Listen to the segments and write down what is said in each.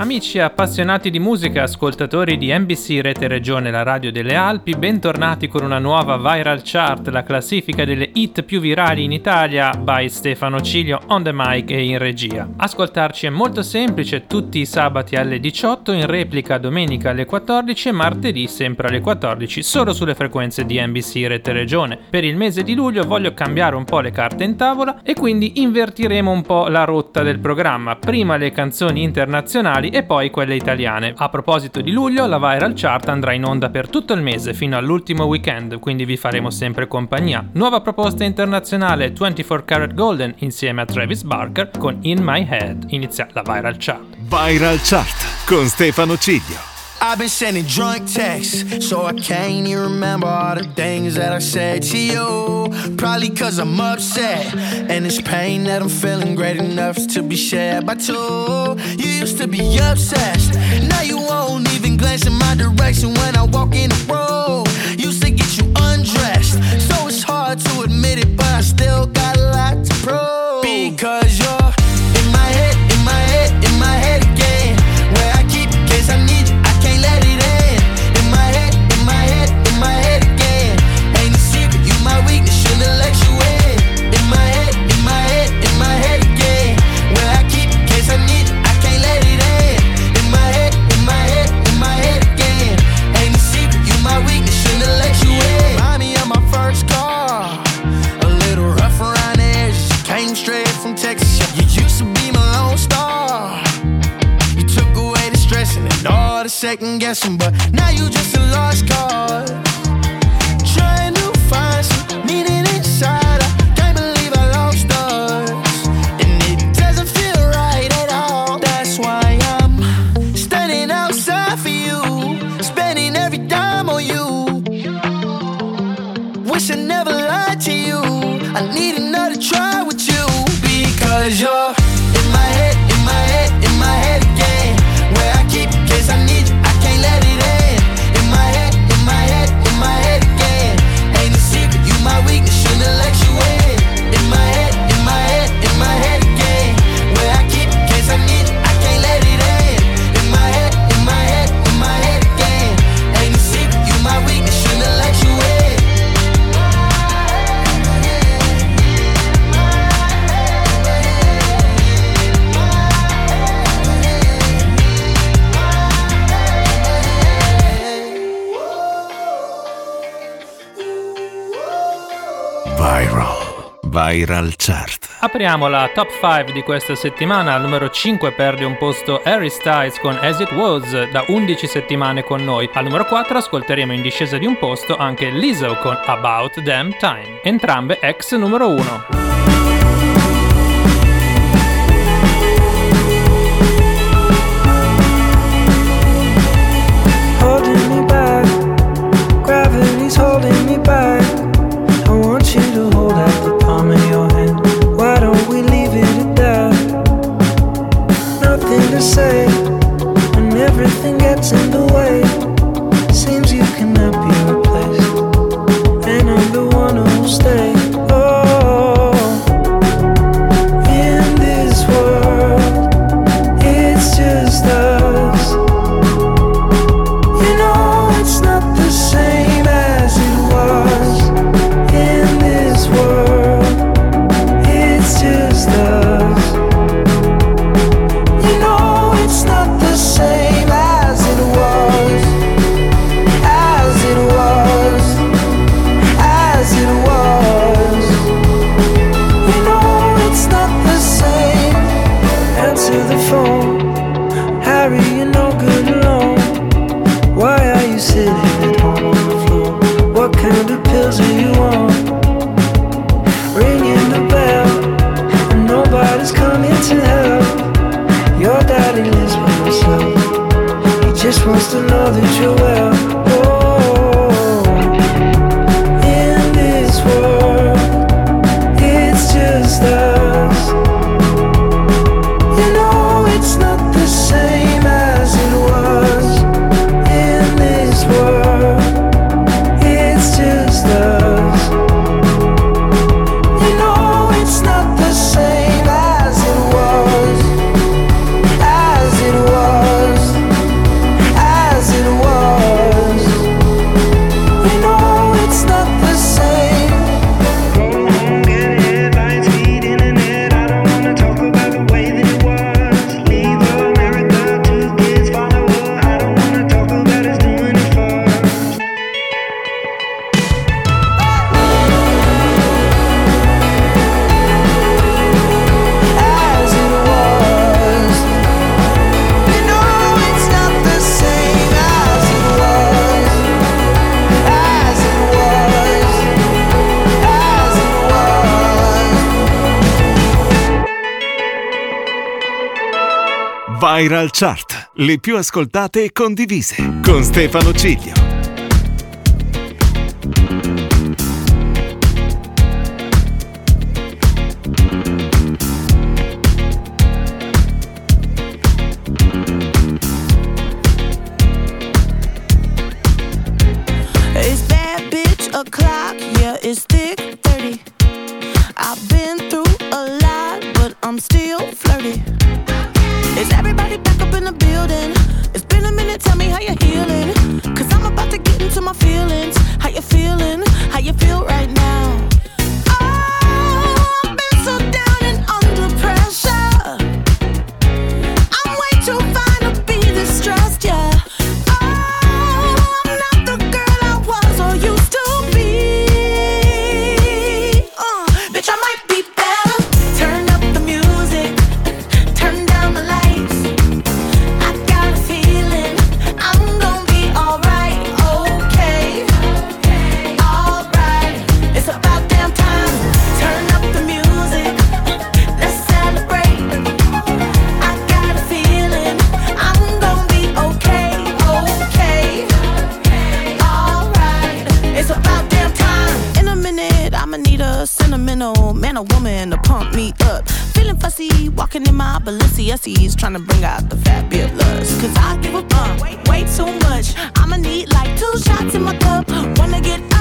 Amici appassionati di musica, ascoltatori di NBC Rete Regione, la radio delle Alpi, bentornati con una nuova Viral Chart, la classifica delle hit più virali in Italia by Stefano Ciglio on the mic e in regia. Ascoltarci è molto semplice, tutti i sabati alle 18, in replica domenica alle 14 e martedì sempre alle 14, solo sulle frequenze di NBC Rete Regione. Per il mese di luglio voglio cambiare un po' le carte in tavola e quindi invertiremo un po' la rotta del programma. Prima le canzoni internazionali e poi quelle italiane. A proposito di luglio, la Viral Chart andrà in onda per tutto il mese fino all'ultimo weekend, quindi vi faremo sempre compagnia. Nuova proposta internazionale 24 Karat Golden insieme a Travis Barker con In My Head. Inizia la Viral Chart. Viral Chart con Stefano Ciglio. I've been sending drunk texts, so I can't even remember all the things that I said to you. Probably cause I'm upset, and it's pain that I'm feeling great enough to be shared by two. You used to be obsessed, now you won't even glance in my direction when I walk in the room. Second guessing, but now you just a lost cause. Trying to find some meaning inside. I can't believe I lost and it doesn't feel right at all. That's why I'm standing outside for you, spending every dime on you. Wish I never lied to you. I need another try with you because you're. Viral Chart. Apriamo la top 5 di questa settimana. Al numero 5 perde un posto Harry Styles con As It Was da 11 settimane con noi. Al numero 4 ascolteremo in discesa di un posto anche Lizzo con About Damn Time. Entrambe ex numero 1. Viral Chart, le più ascoltate e condivise, con Stefano Ciglio. It's thick Wanna get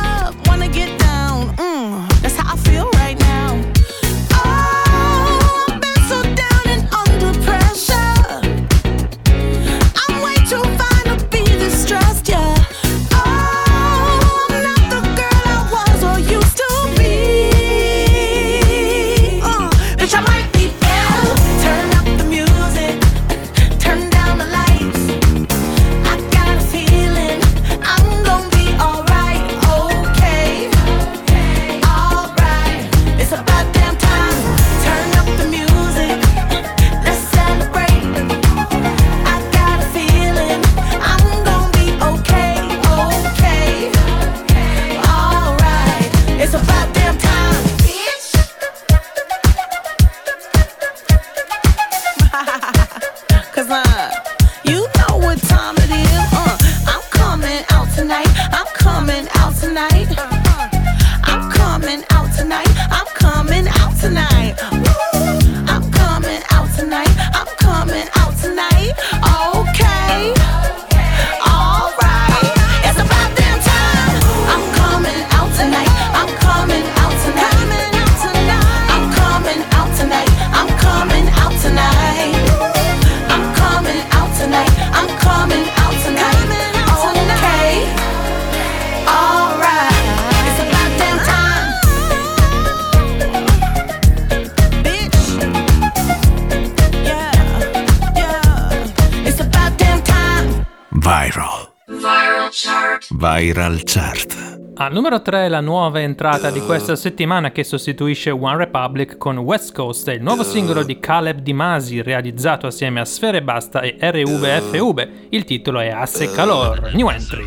Viral Chart. Al numero 3 la nuova entrata di questa settimana che sostituisce One Republic con West Coast, il nuovo singolo di Caleb Di Masi realizzato assieme a Sfere Basta e RVFV. Il titolo è Asse Calor, New Entry.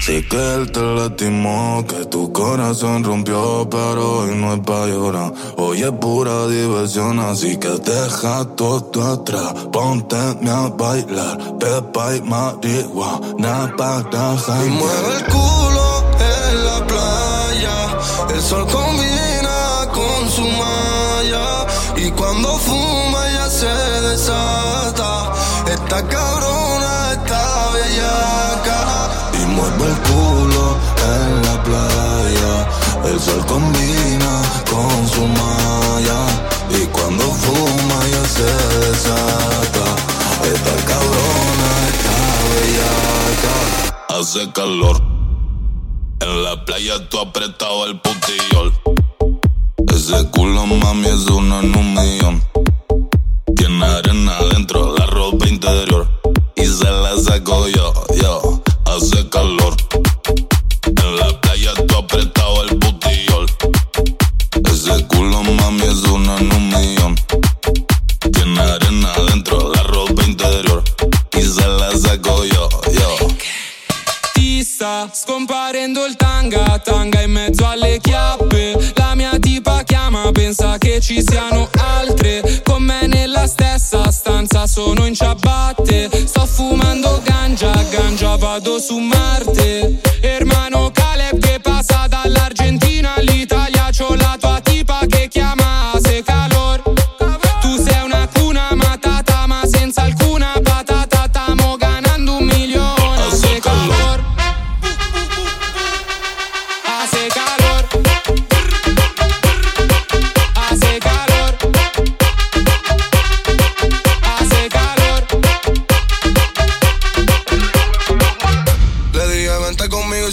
Sí que él te lastimó, que tu corazón rompió, pero hoy no es pa' llorar. Hoy es pura diversión, así que deja todo atrás. Ponte a bailar, pepa y marihuana para Y mueve el culo la playa, el sol combina con su malla. Y cuando fuma ya se desata, esta cabrona está bellaca. y mueve el culo en la playa. El sol combina con su malla. Y cuando fuma ya se desata. Esta cabrona está bellaca. Hace calor. En la playa tú apretado el putillol. Ese culo mami es uno en un millón. Tiene arena adentro, la ropa interior. Y se la saco yo. Ci siano altre. Con me nella stessa stanza sono in ciabatte. Sto fumando ganja, ganja vado su Marte.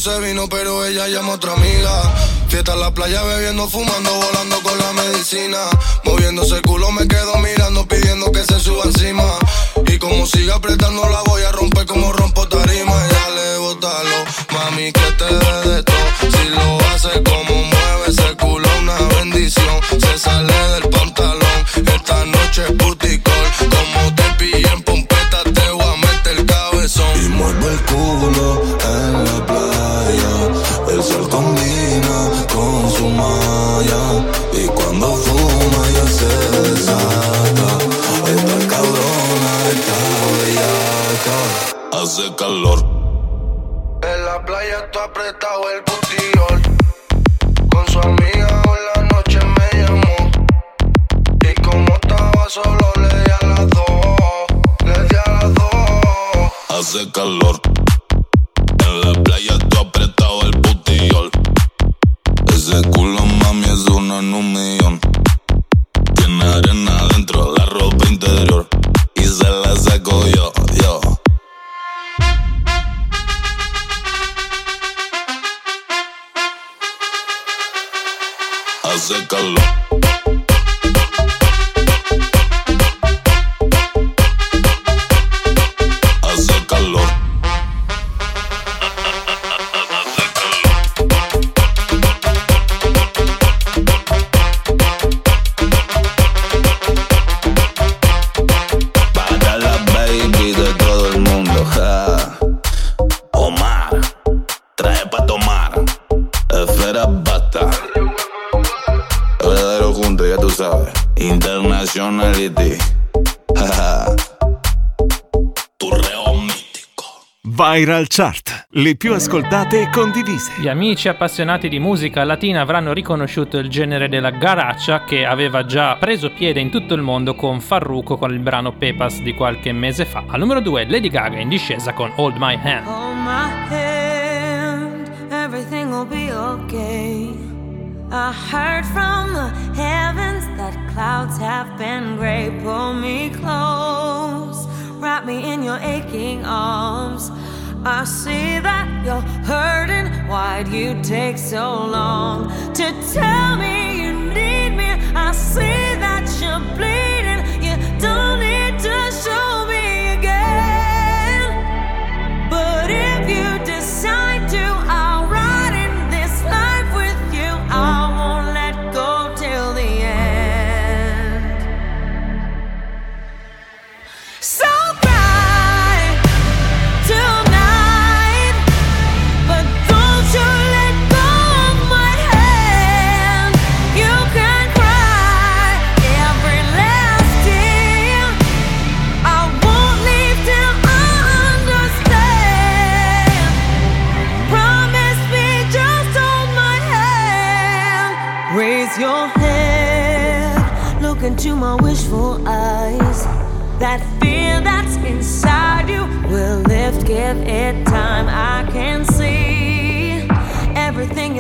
Se vino, pero ella llama a otra amiga. Fiesta en la playa, bebiendo, fumando, volando con la medicina. Moviéndose el culo, me quedo mirando, pidiendo que se suba encima. Y como siga apretando, la voy a romper como rompo tarima. Y dale, bótalo, mami, que te dé de todo. Si lo hace como mueve ese culo, una bendición. Se sale del pantalón, esta noche es puticol. Como te pillé en pompeta, te voy a meter el cabezón. Y mueve el culo está apretado el botillón. Con su amiga hoy la noche me llamó. Y como estaba solo le di a las dos. Le di a las dos. Hace calor. En la playa tú apretado el putillol. Ese culo Hace calor. Viral Chart, le più ascoltate e condivise. Gli amici appassionati di musica latina avranno riconosciuto il genere della garaccia che aveva già preso piede in tutto il mondo con Farruko con il brano Pepas di qualche mese fa. Al numero 2 Lady Gaga in discesa con Hold My Hand. Hold my hand, everything will be okay. I heard from the heavens that clouds have been gray. Pull me close, wrap me in your aching arms. I see that you're hurting. Why'd you take so long to tell me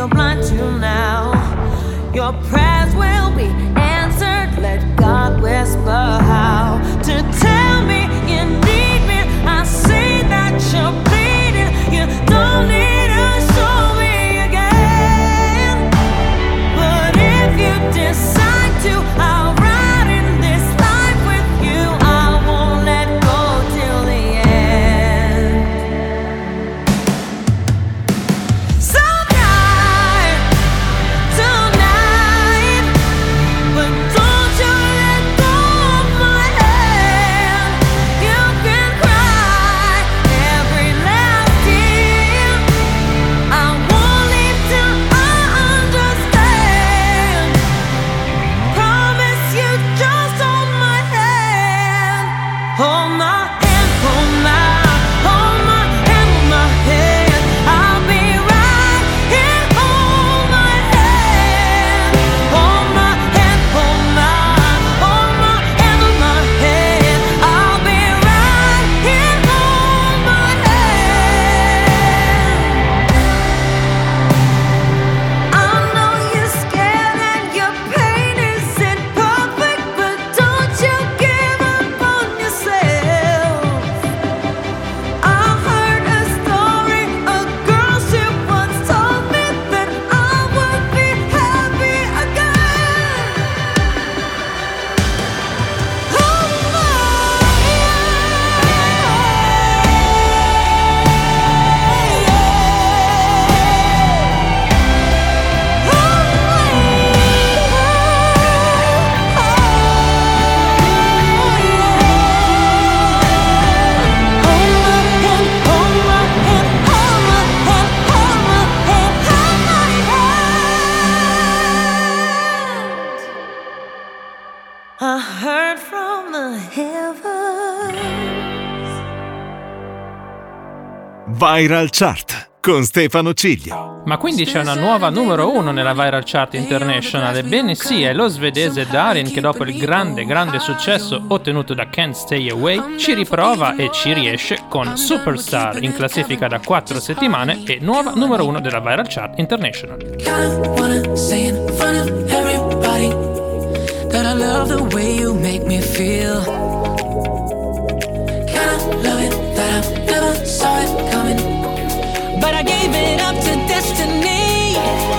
blind to now. Your presence. Viral Chart con Stefano Ciglio. Ma quindi c'è una nuova numero uno nella Viral Chart International? Ebbene sì, è lo svedese Darin che dopo il grande, grande successo ottenuto da Can't Stay Away ci riprova e ci riesce con Superstar in classifica da 4 settimane e nuova numero uno della Viral Chart International. that I love the way you make me feel. Kinda love but I gave it up to destiny.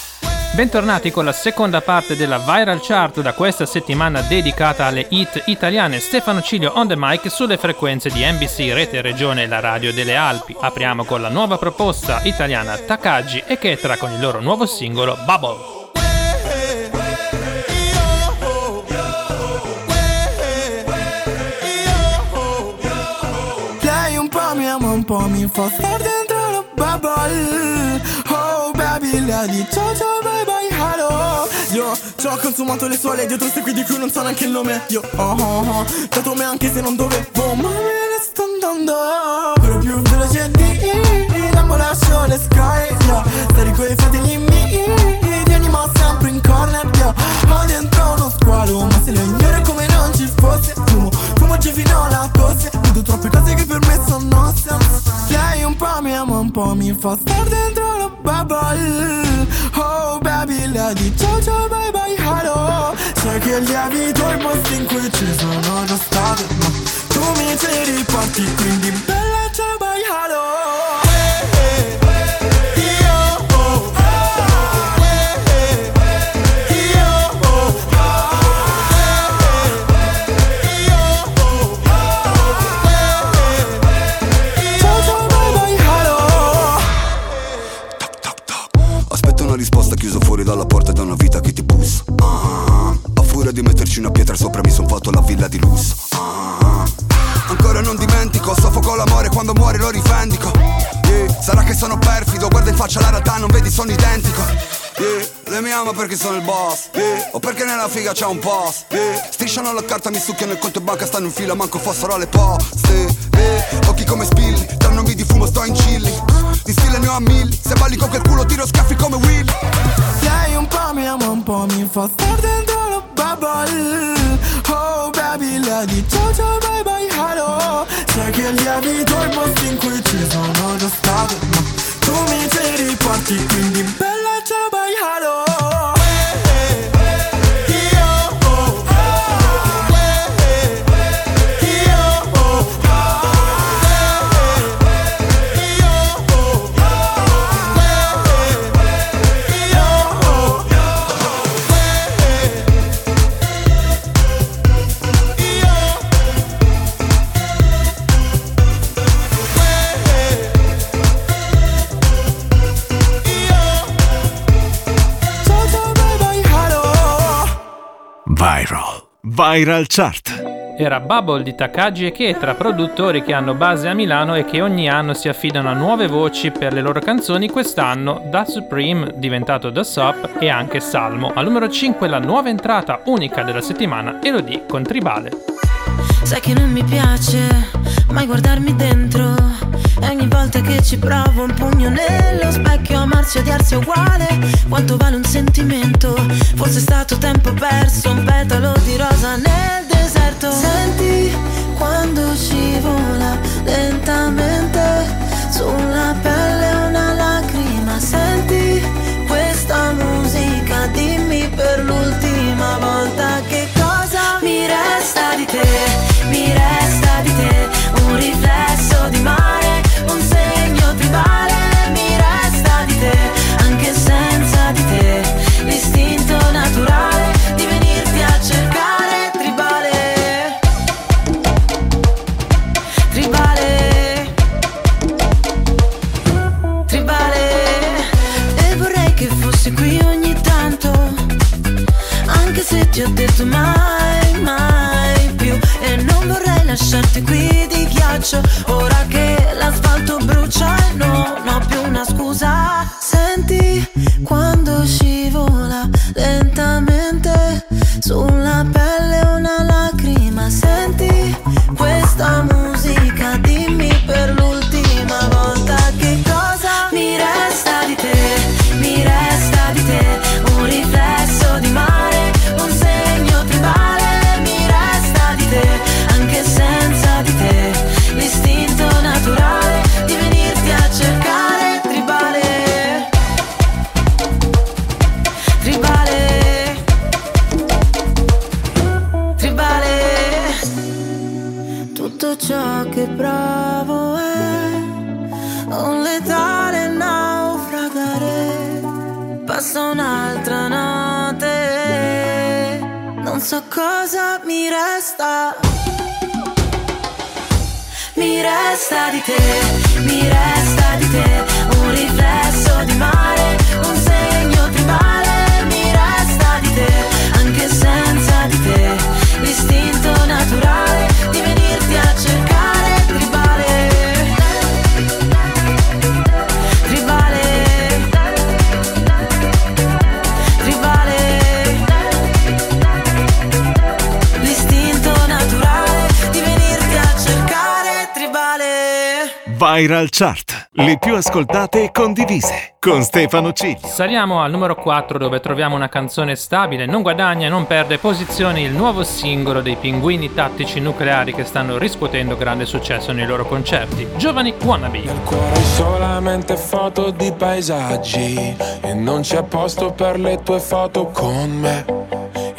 Bentornati con la seconda parte della Viral Chart da questa settimana dedicata alle hit italiane Stefano Cilio on the mic sulle frequenze di NBC Rete Regione e la Radio delle Alpi. Apriamo con la nuova proposta italiana Takagi e Ketra con il loro nuovo singolo Bubble. Un po' mi fa star dentro la bubble Oh baby, lei di ciao ciao hello Io ci ho consumato le suole dietro questi di cui non so neanche il nome Io oh oh oh, dato me anche se non dovevo Ma me ne sto andando Però più veloce di Dammo lascio le sky yeah. Stare coi fratelli miei Ti animo sempre in corner yeah. Ho dentro uno squalo Ma se lo ignoro come non ci fosse Fumo, fumo giù fino alla tosse Vedo troppe cose che per me sono po' mi fa star dentro la bubble. Oh baby, lei di ciao ciao bye bye hello. Sai che lievito i posti in cui ci sono già stato Ma tu mi ci riporti quindi bella pietra sopra mi son fatto la villa di lusso. Ah, Ancora non dimentico, soffoco l'amore quando muore lo rivendico. Yeah, Sarà che sono perfido, guarda in faccia la realtà, non vedi sono identico. Yeah, Lei mi ama perché sono il boss yeah, O perché nella figa c'è un yeah, Strisciano la carta, mi succhiano il conto e banca, stanno in fila, manco fossero alle poste Occhi come spilli, tra nomi di fumo sto in chilli. Di stile ne ho a mille, se balli con quel culo tiro scaffi come Will. Lei un po' mi ama, un po' mi fa star dentro la bubble Oh baby, lei di ciao ciao bye bye hello Sai che lievito i posti in cui ci sono già stato Ma tu mi ci riporti, quindi bella ciao bye hello Viral. Viral chart. Era Bubble di Takagi e Ketra, produttori che hanno base a Milano e che ogni anno si affidano a nuove voci per le loro canzoni. Quest'anno Da Supreme, diventato Da Sop e anche Salmo. Al numero 5 la nuova entrata unica della settimana, Elodie con Tribale. Sai che non mi piace mai guardarmi dentro. E ogni volta che ci provo un pugno nello specchio Amarsi e odiarsi è uguale. Quanto vale un sentimento? Forse è stato tempo perso Un petalo di rosa nel deserto. Senti quando scivola lentamente Sulla pelle una lacrima. Senti questa musica Dimmi per l'ultima volta che mi resta di te t-shirt qui di ghiaccio Ora che l'asfalto brucia resta Viral Chart. Le più ascoltate e condivise. Con Stefano Ciglio. Saliamo al numero 4 dove troviamo una canzone stabile, non guadagna e non perde posizioni, il nuovo singolo dei pinguini tattici nucleari che stanno riscuotendo grande successo nei loro concerti. Giovani Wannabe. Hai solamente foto di paesaggi e non c'è posto per le tue foto con me.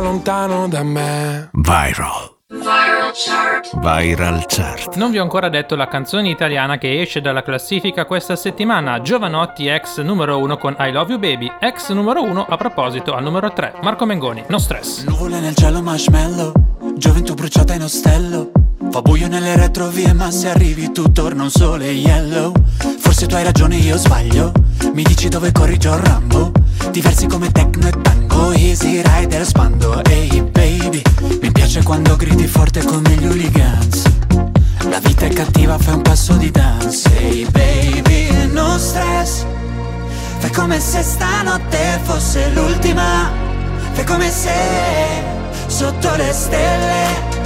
lontano da me. Viral. Viral chart. Viral Chart. Non vi ho ancora detto la canzone italiana che esce dalla classifica questa settimana, Giovanotti ex numero 1 con I Love You Baby, ex numero 1 a proposito al numero 3, Marco Mengoni, No Stress. Nuvole nel cielo marshmallow Gioventù bruciata in ostello Fa buio nelle retrovie ma se arrivi tu torna un sole yellow Forse tu hai ragione io sbaglio Mi dici dove corri John Rambo Diversi come techno e tango Easy rider spando Ehi baby. Mi piace quando gridi forte come gli hooligans. La vita è cattiva fai un passo di dance. Ehi baby no stress. Fai come se stanotte fosse l'ultima. Fai come se sotto le stelle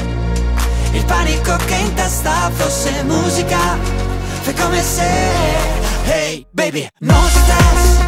il panico che in testa fosse musica. Fai come se Hey baby No stress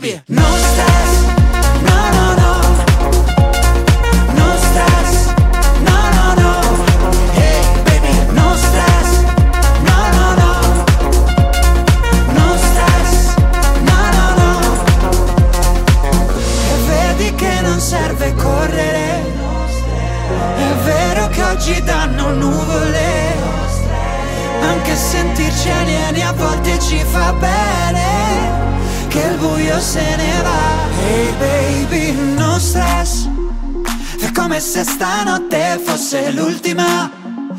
baby. No stress Se ne va. Hey baby, no stress. Fai come se stanotte fosse l'ultima.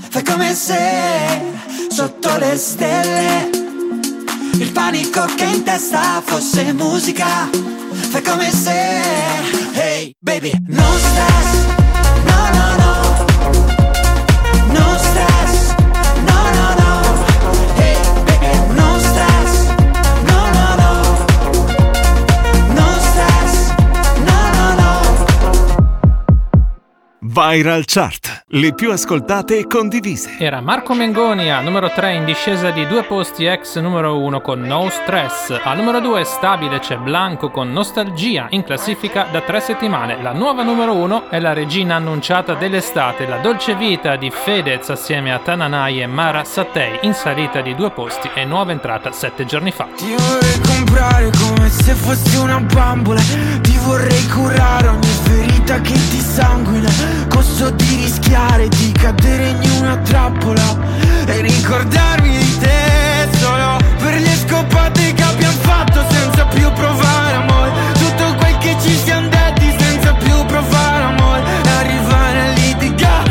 Fai come se sotto le stelle Il panico che in testa fosse musica. Fai come se Hey baby, no stress Viral Chart. Le più ascoltate e condivise. Era Marco Mengoni a numero 3 in discesa di due posti ex numero 1 con No Stress. Al numero 2 stabile c'è Blanco con Nostalgia in classifica da tre settimane. La nuova numero 1 è la regina annunciata dell'estate, la dolce vita di Fedez assieme a Tananai e Mara Sattei in salita di due posti e nuova entrata sette giorni fa. Ti vorrei comprare come se fossi una bambola Ti vorrei curare ogni ferita che ti sanguina Costo di rischiare di cadere in una trappola E ricordarmi di te solo per le scopate che abbiamo fatto senza più provare amore. Tutto quel che ci siamo detti senza più provare amore. E arrivare a litigare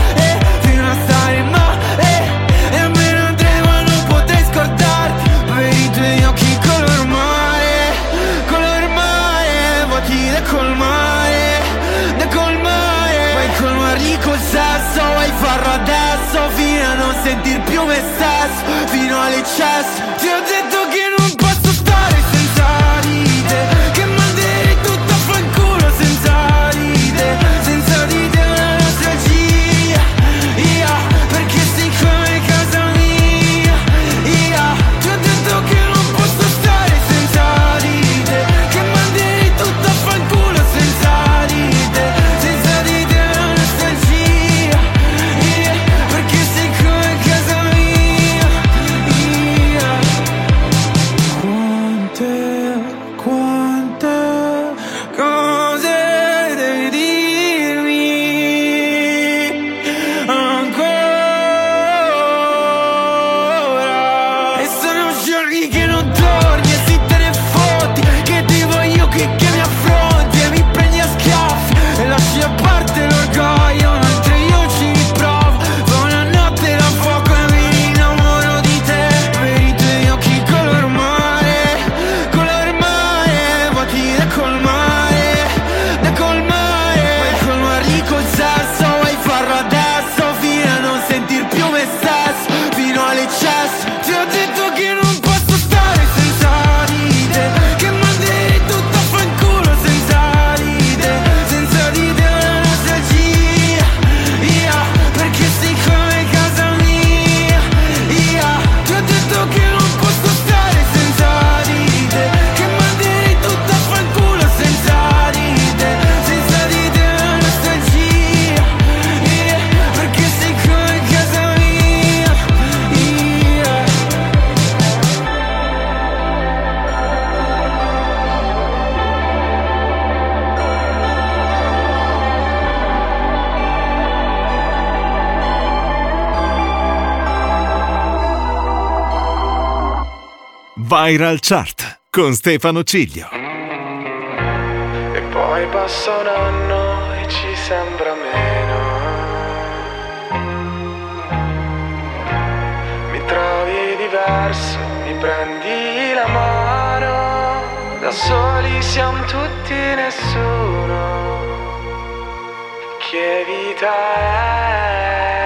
Viral Chart con Stefano Ciglio. E poi passa un anno e ci sembra meno. Mi trovi diverso, mi prendi la mano. Da soli siamo tutti nessuno. Che vita è?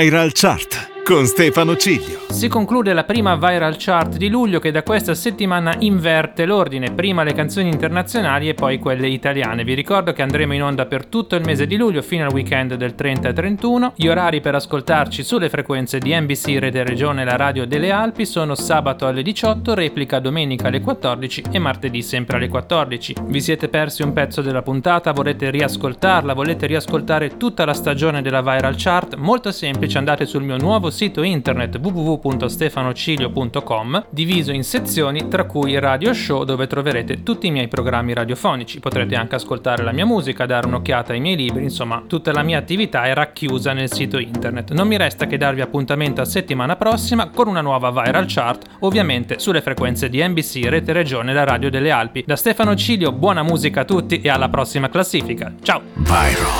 me. Viral Chart con Stefano Ciglio. Si conclude la prima viral chart di luglio che da questa settimana inverte l'ordine, prima le canzoni internazionali e poi quelle italiane. Vi ricordo che andremo in onda per tutto il mese di luglio fino al weekend del 30 e 31. Gli orari per ascoltarci sulle frequenze di NBC Rete Regione la radio delle Alpi sono sabato alle 18, replica domenica alle 14 e martedì sempre alle 14. Vi siete persi un pezzo della puntata, volete riascoltarla, volete riascoltare tutta la stagione della viral chart? Molto semplice, andate sul mio nuovo sito internet www.stefanocilio.com diviso in sezioni tra cui Radio Show dove troverete tutti i miei programmi radiofonici. Potrete anche ascoltare la mia musica, dare un'occhiata ai miei libri, insomma tutta la mia attività è racchiusa nel sito internet. Non mi resta che darvi appuntamento a settimana prossima con una nuova viral chart, ovviamente sulle frequenze di NBC Rete Regione la radio delle Alpi. Da Stefano Cilio, buona musica a tutti e alla prossima classifica. Ciao! Viral.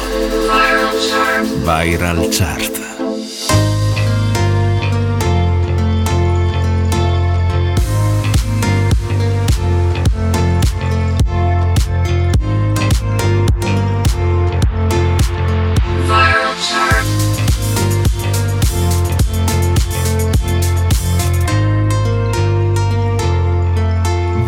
Viral Chart.